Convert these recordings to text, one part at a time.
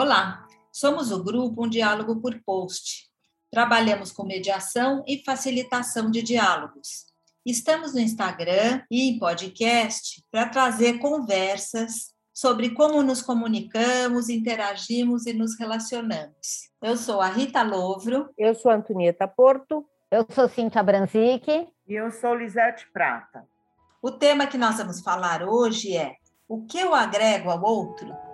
Olá, somos o grupo Um Diálogo por Post. Trabalhamos com mediação e facilitação de diálogos. Estamos no Instagram e em podcast para trazer conversas sobre como nos comunicamos, interagimos e nos relacionamos. Eu sou a Rita Lovro. Eu sou a Antonieta Porto. Eu sou Cíntia Branzic. E eu sou Lisete Prata. O tema que nós vamos falar hoje é o que eu agrego ao outro?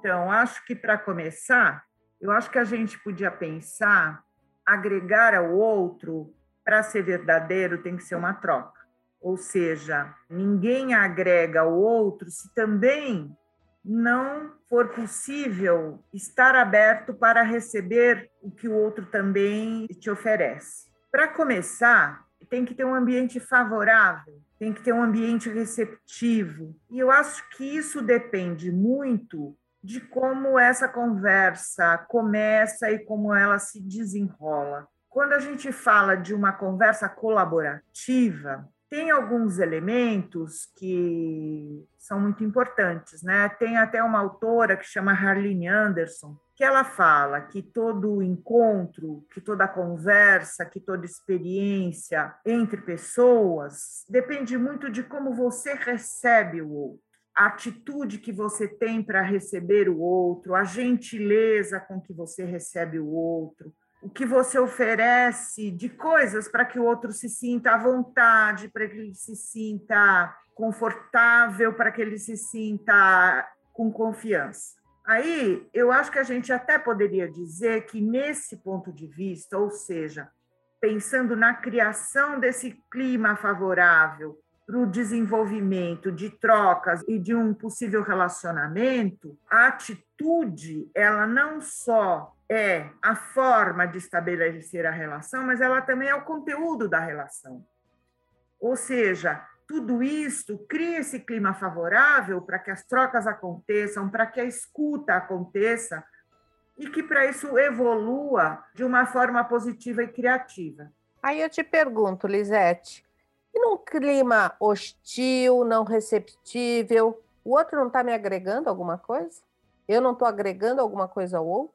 Então, acho que para começar, eu acho que a gente podia pensar agregar ao outro para ser verdadeiro tem que ser uma troca. Ou seja, ninguém agrega ao outro se também não for possível estar aberto para receber o que o outro também te oferece. Para começar, tem que ter um ambiente favorável, tem que ter um ambiente receptivo. E eu acho que isso depende muito de como essa conversa começa e como ela se desenrola. Quando a gente fala de uma conversa colaborativa, tem alguns elementos que são muito importantes, né? Tem até uma autora que chama Harlene Anderson, que ela fala que todo encontro, que toda conversa, que toda experiência entre pessoas depende muito de como você recebe o outro a atitude que você tem para receber o outro, a gentileza com que você recebe o outro, o que você oferece de coisas para que o outro se sinta à vontade, para que ele se sinta confortável, para que ele se sinta com confiança. Aí, eu acho que a gente até poderia dizer que, nesse ponto de vista, ou seja, pensando na criação desse clima favorável para o desenvolvimento de trocas e de um possível relacionamento, a atitude, ela não só é a forma de estabelecer a relação, mas ela também é o conteúdo da relação. Ou seja, tudo isso cria esse clima favorável para que as trocas aconteçam, para que a escuta aconteça e que para isso evolua de uma forma positiva e criativa. Aí eu te pergunto, Lisete, e num clima hostil, não receptível, o outro não está me agregando alguma coisa? Eu não estou agregando alguma coisa ao outro?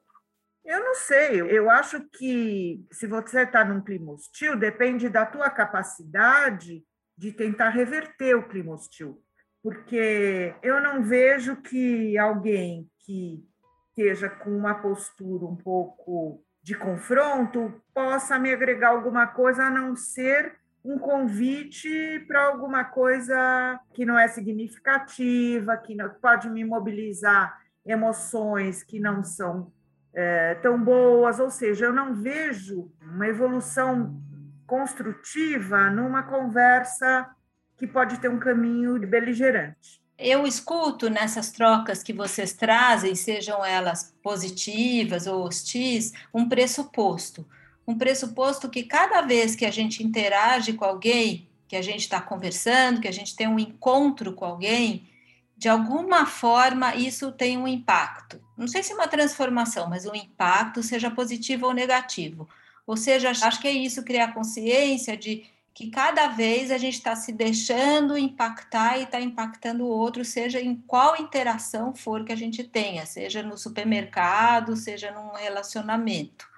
Eu não sei. Eu acho que se você está num clima hostil, depende da tua capacidade de tentar reverter o clima hostil. Porque eu não vejo que alguém que esteja com uma postura um pouco de confronto possa me agregar alguma coisa a não ser um convite para alguma coisa que não é significativa, que não, pode me mobilizar emoções que não são é, tão boas, ou seja, eu não vejo uma evolução construtiva numa conversa que pode ter um caminho beligerante. Eu escuto nessas trocas que vocês trazem, sejam elas positivas ou hostis, um pressuposto um pressuposto que cada vez que a gente interage com alguém, que a gente está conversando, que a gente tem um encontro com alguém, de alguma forma isso tem um impacto. Não sei se é uma transformação, mas um impacto, seja positivo ou negativo. Ou seja, acho que é isso, criar consciência de que cada vez a gente está se deixando impactar e está impactando o outro, seja em qual interação for que a gente tenha, seja no supermercado, seja num relacionamento.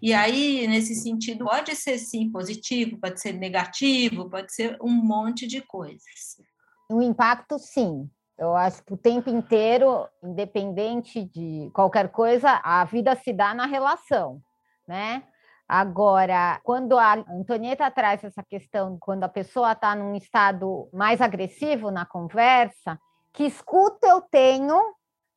E aí, nesse sentido, pode ser sim positivo, pode ser negativo, pode ser um monte de coisas. O impacto, sim. Eu acho que o tempo inteiro, independente de qualquer coisa, a vida se dá na relação, né? Agora, quando a Antonieta traz essa questão, quando a pessoa está num estado mais agressivo na conversa, que escuta eu tenho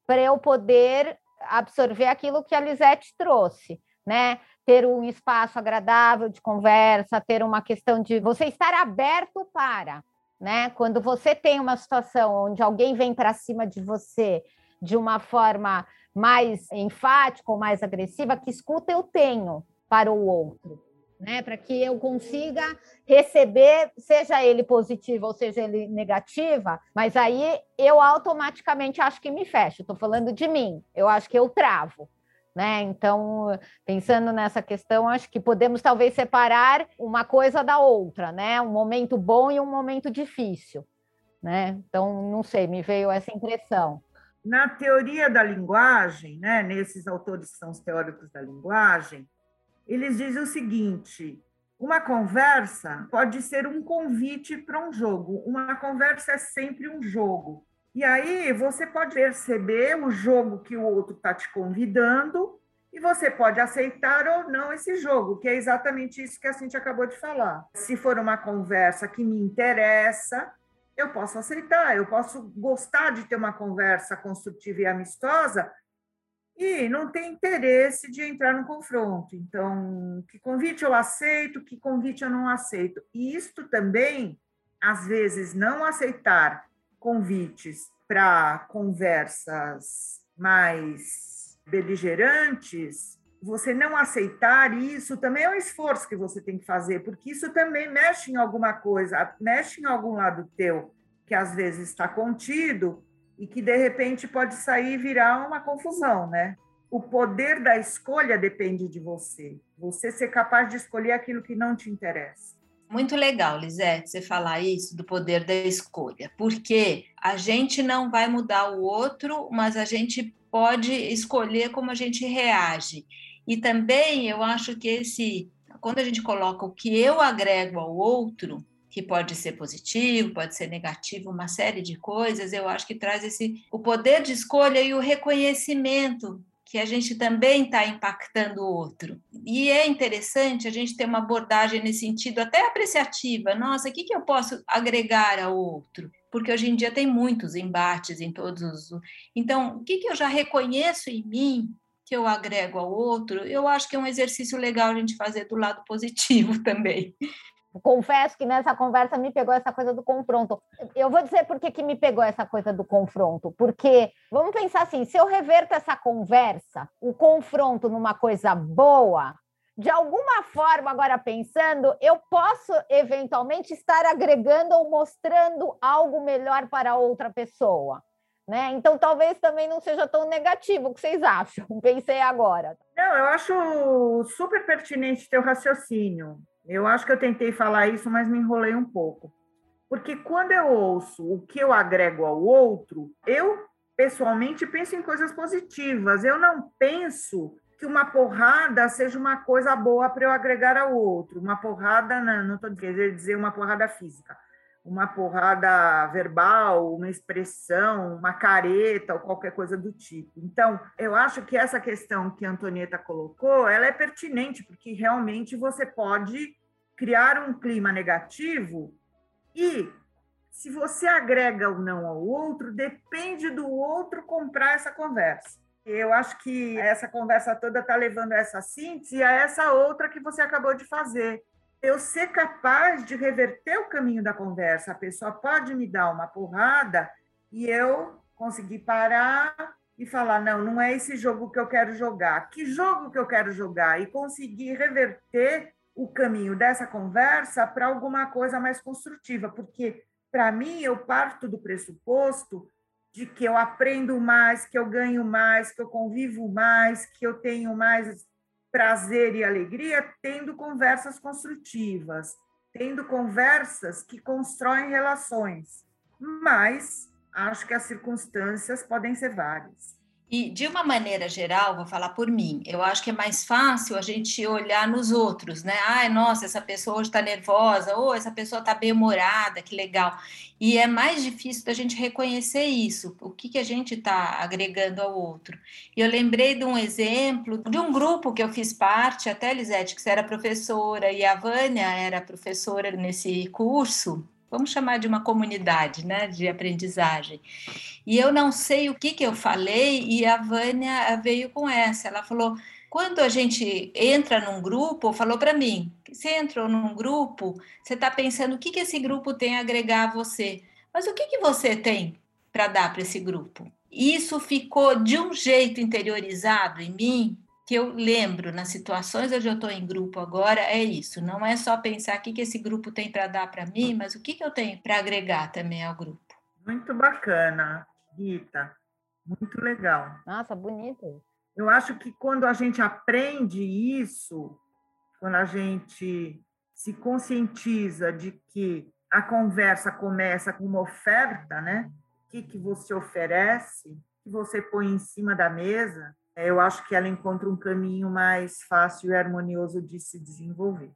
para eu poder absorver aquilo que a Lisete trouxe, né? Ter um espaço agradável de conversa, ter uma questão de você estar aberto para, né? Quando você tem uma situação onde alguém vem para cima de você de uma forma mais enfática ou mais agressiva, que escuta eu tenho para o outro, né? Para que eu consiga receber, seja ele positivo ou seja ele negativa, mas aí eu automaticamente acho que me fecho. Estou falando de mim, eu acho que eu travo. Né? Então, pensando nessa questão, acho que podemos talvez separar uma coisa da outra, né? Um momento bom e um momento difícil. né? Então, não sei, me veio essa impressão. Na teoria da linguagem, né, nesses autores que são os teóricos da linguagem, eles dizem o seguinte: uma conversa pode ser um convite para um jogo. Uma conversa é sempre um jogo. E aí você pode perceber o jogo que o outro está te convidando e você pode aceitar ou não esse jogo, que é exatamente isso que a Cintia acabou de falar. Se for uma conversa que me interessa, eu posso aceitar, eu posso gostar de ter uma conversa construtiva e amistosa, e não tem interesse de entrar no confronto. Então, que convite eu aceito, que convite eu não aceito. E isto também, às vezes, não aceitar convites para conversas mais beligerantes, você não aceitar isso também é um esforço que você tem que fazer, porque isso também mexe em alguma coisa, mexe em algum lado teu, que às vezes está contido, e que de repente pode sair e virar uma confusão, né? O poder da escolha depende de você. Você ser capaz de escolher aquilo que não te interessa. Muito legal, Lisete, você falar isso do poder da escolha, porque a gente não vai mudar o outro, mas a gente pode escolher como a gente reage. E também eu acho que esse, quando a gente coloca o que eu agrego ao outro, que pode ser positivo, pode ser negativo, uma série de coisas, eu acho que traz esse o poder de escolha e o reconhecimento que a gente também está impactando o outro. E é interessante a gente ter uma abordagem nesse sentido, até apreciativa. Nossa, o que, que eu posso agregar ao outro? Porque hoje em dia tem muitos embates em todos os. Então, o que, que eu já reconheço em mim que eu agrego ao outro? Eu acho que é um exercício legal a gente fazer do lado positivo também. Confesso que nessa conversa me pegou essa coisa do confronto. Eu vou dizer por que, que me pegou essa coisa do confronto. Porque, vamos pensar assim: se eu reverto essa conversa, o confronto numa coisa boa, de alguma forma, agora pensando, eu posso eventualmente estar agregando ou mostrando algo melhor para outra pessoa. Né? Então, talvez também não seja tão negativo. O que vocês acham? Pensei agora. Não, eu acho super pertinente teu raciocínio. Eu acho que eu tentei falar isso, mas me enrolei um pouco. Porque quando eu ouço o que eu agrego ao outro, eu pessoalmente penso em coisas positivas. Eu não penso que uma porrada seja uma coisa boa para eu agregar ao outro. Uma porrada, não estou querendo dizer uma porrada física, uma porrada verbal, uma expressão, uma careta ou qualquer coisa do tipo. Então, eu acho que essa questão que a Antonieta colocou, ela é pertinente, porque realmente você pode criar um clima negativo e se você agrega ou não ao outro, depende do outro comprar essa conversa. Eu acho que essa conversa toda está levando a essa síntese e a essa outra que você acabou de fazer, eu ser capaz de reverter o caminho da conversa. A pessoa pode me dar uma porrada e eu conseguir parar e falar: não, não é esse jogo que eu quero jogar. Que jogo que eu quero jogar? E conseguir reverter o caminho dessa conversa para alguma coisa mais construtiva, porque para mim eu parto do pressuposto de que eu aprendo mais, que eu ganho mais, que eu convivo mais, que eu tenho mais prazer e alegria tendo conversas construtivas, tendo conversas que constroem relações. Mas acho que as circunstâncias podem ser várias. E, de uma maneira geral, vou falar por mim, eu acho que é mais fácil a gente olhar nos outros, né? Ai, nossa, essa pessoa hoje está nervosa, ou essa pessoa está bem-humorada, que legal. E é mais difícil da gente reconhecer isso, o que, que a gente está agregando ao outro. E eu lembrei de um exemplo de um grupo que eu fiz parte, até, Lisete, que você era professora, e a Vânia era professora nesse curso, vamos chamar de uma comunidade né, de aprendizagem. E eu não sei o que, que eu falei, e a Vânia veio com essa. Ela falou: quando a gente entra num grupo, falou para mim, você entrou num grupo, você está pensando o que, que esse grupo tem a agregar a você. Mas o que, que você tem para dar para esse grupo? Isso ficou de um jeito interiorizado em mim que eu lembro nas situações onde eu estou em grupo agora é isso. Não é só pensar o que, que esse grupo tem para dar para mim, mas o que, que eu tenho para agregar também ao grupo. Muito bacana, Rita. Muito legal. Nossa, bonito. Eu acho que quando a gente aprende isso, quando a gente se conscientiza de que a conversa começa com uma oferta, né? O que, que você oferece, que você põe em cima da mesa, eu acho que ela encontra um caminho mais fácil e harmonioso de se desenvolver.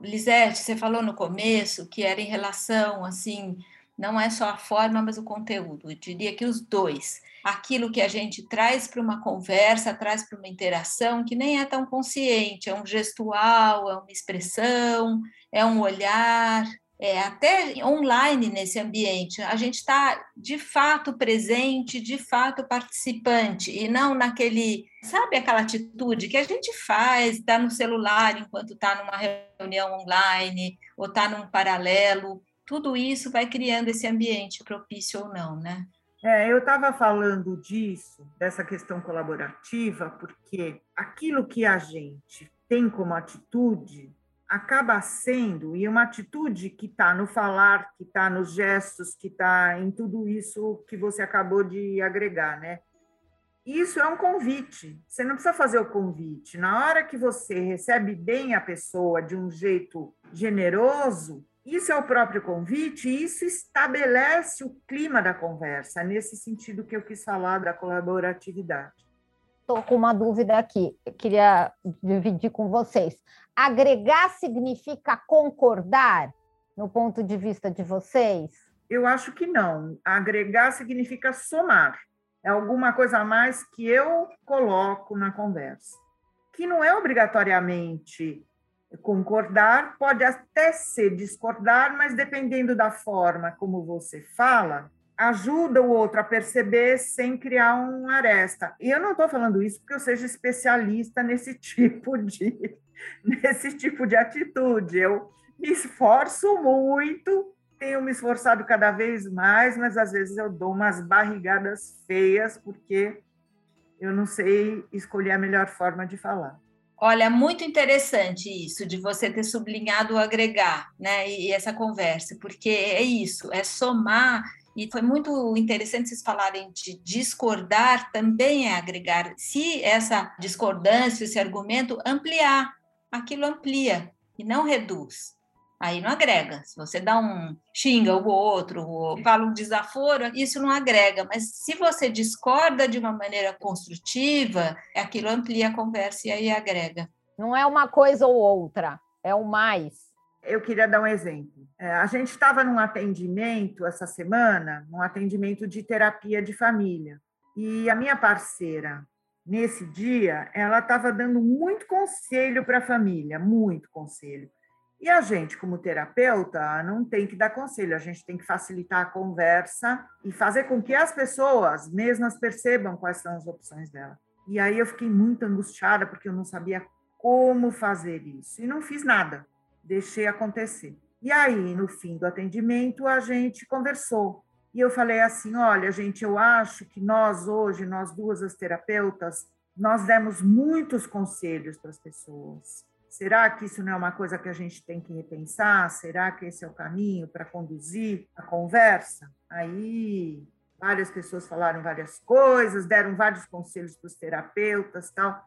Lisete, você falou no começo que era em relação, assim, não é só a forma, mas o conteúdo. Eu diria que os dois. Aquilo que a gente traz para uma conversa, traz para uma interação que nem é tão consciente, é um gestual, é uma expressão, é um olhar, é, até online nesse ambiente, a gente está de fato presente, de fato participante, e não naquele, sabe aquela atitude que a gente faz, está no celular enquanto está numa reunião online, ou está num paralelo, tudo isso vai criando esse ambiente propício ou não, né? É, eu estava falando disso, dessa questão colaborativa, porque aquilo que a gente tem como atitude acaba sendo, e uma atitude que está no falar, que está nos gestos, que está em tudo isso que você acabou de agregar, né? Isso é um convite. Você não precisa fazer o convite. Na hora que você recebe bem a pessoa de um jeito generoso, isso é o próprio convite isso estabelece o clima da conversa, nesse sentido que eu quis falar da colaboratividade. Estou com uma dúvida aqui, queria dividir com vocês. Agregar significa concordar, no ponto de vista de vocês? Eu acho que não. Agregar significa somar. É alguma coisa a mais que eu coloco na conversa. Que não é obrigatoriamente concordar, pode até ser discordar, mas dependendo da forma como você fala, ajuda o outro a perceber sem criar um aresta. E eu não estou falando isso porque eu seja especialista nesse tipo de nesse tipo de atitude. Eu me esforço muito, tenho me esforçado cada vez mais, mas às vezes eu dou umas barrigadas feias porque eu não sei escolher a melhor forma de falar. Olha, muito interessante isso de você ter sublinhado o agregar, né? E, e essa conversa, porque é isso, é somar e foi muito interessante vocês falarem de discordar, também é agregar. Se essa discordância, esse argumento ampliar, aquilo amplia e não reduz. Aí não agrega. Se você dá um xinga o outro, ou fala um desaforo, isso não agrega. Mas se você discorda de uma maneira construtiva, aquilo amplia a conversa e aí agrega. Não é uma coisa ou outra, é o mais. Eu queria dar um exemplo. É, a gente estava num atendimento essa semana, num atendimento de terapia de família. E a minha parceira, nesse dia, ela estava dando muito conselho para a família, muito conselho. E a gente, como terapeuta, não tem que dar conselho, a gente tem que facilitar a conversa e fazer com que as pessoas mesmas percebam quais são as opções dela. E aí eu fiquei muito angustiada porque eu não sabia como fazer isso e não fiz nada, deixei acontecer. E aí, no fim do atendimento, a gente conversou. E eu falei assim: olha, gente, eu acho que nós hoje, nós duas as terapeutas, nós demos muitos conselhos para as pessoas. Será que isso não é uma coisa que a gente tem que repensar? Será que esse é o caminho para conduzir a conversa? Aí várias pessoas falaram várias coisas, deram vários conselhos para os terapeutas, tal.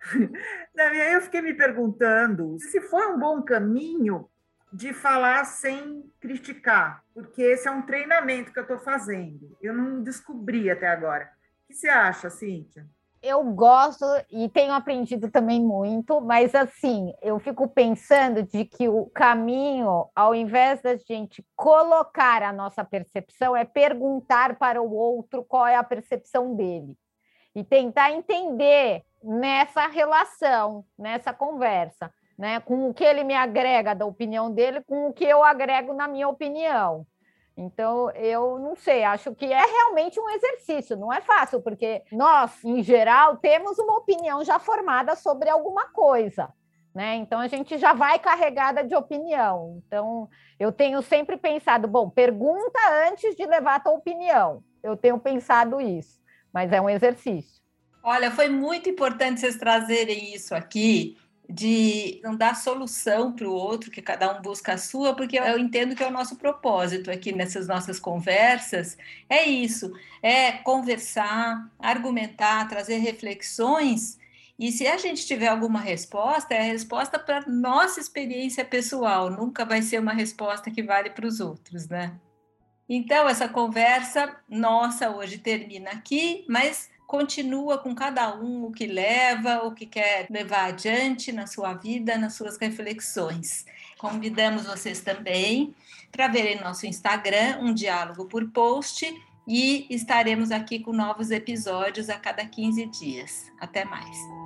Aí eu fiquei me perguntando se foi um bom caminho de falar sem criticar, porque esse é um treinamento que eu estou fazendo. Eu não descobri até agora. O que você acha, Cíntia? eu gosto e tenho aprendido também muito, mas assim, eu fico pensando de que o caminho, ao invés da gente colocar a nossa percepção, é perguntar para o outro qual é a percepção dele e tentar entender nessa relação, nessa conversa, né, com o que ele me agrega da opinião dele, com o que eu agrego na minha opinião. Então, eu não sei, acho que é realmente um exercício, não é fácil, porque nós, em geral, temos uma opinião já formada sobre alguma coisa. Né? Então a gente já vai carregada de opinião. Então eu tenho sempre pensado, bom, pergunta antes de levar a tua opinião. Eu tenho pensado isso, mas é um exercício. Olha, foi muito importante vocês trazerem isso aqui, de não dar solução para o outro, que cada um busca a sua, porque eu entendo que é o nosso propósito aqui nessas nossas conversas, é isso, é conversar, argumentar, trazer reflexões E se a gente tiver alguma resposta, é a resposta para nossa experiência pessoal, nunca vai ser uma resposta que vale para os outros, né? Então, essa conversa nossa hoje termina aqui, mas continua com cada um o que leva, o que quer levar adiante na sua vida, nas suas reflexões. Convidamos vocês também para verem nosso Instagram, um diálogo por post, e estaremos aqui com novos episódios a cada 15 dias. Até mais.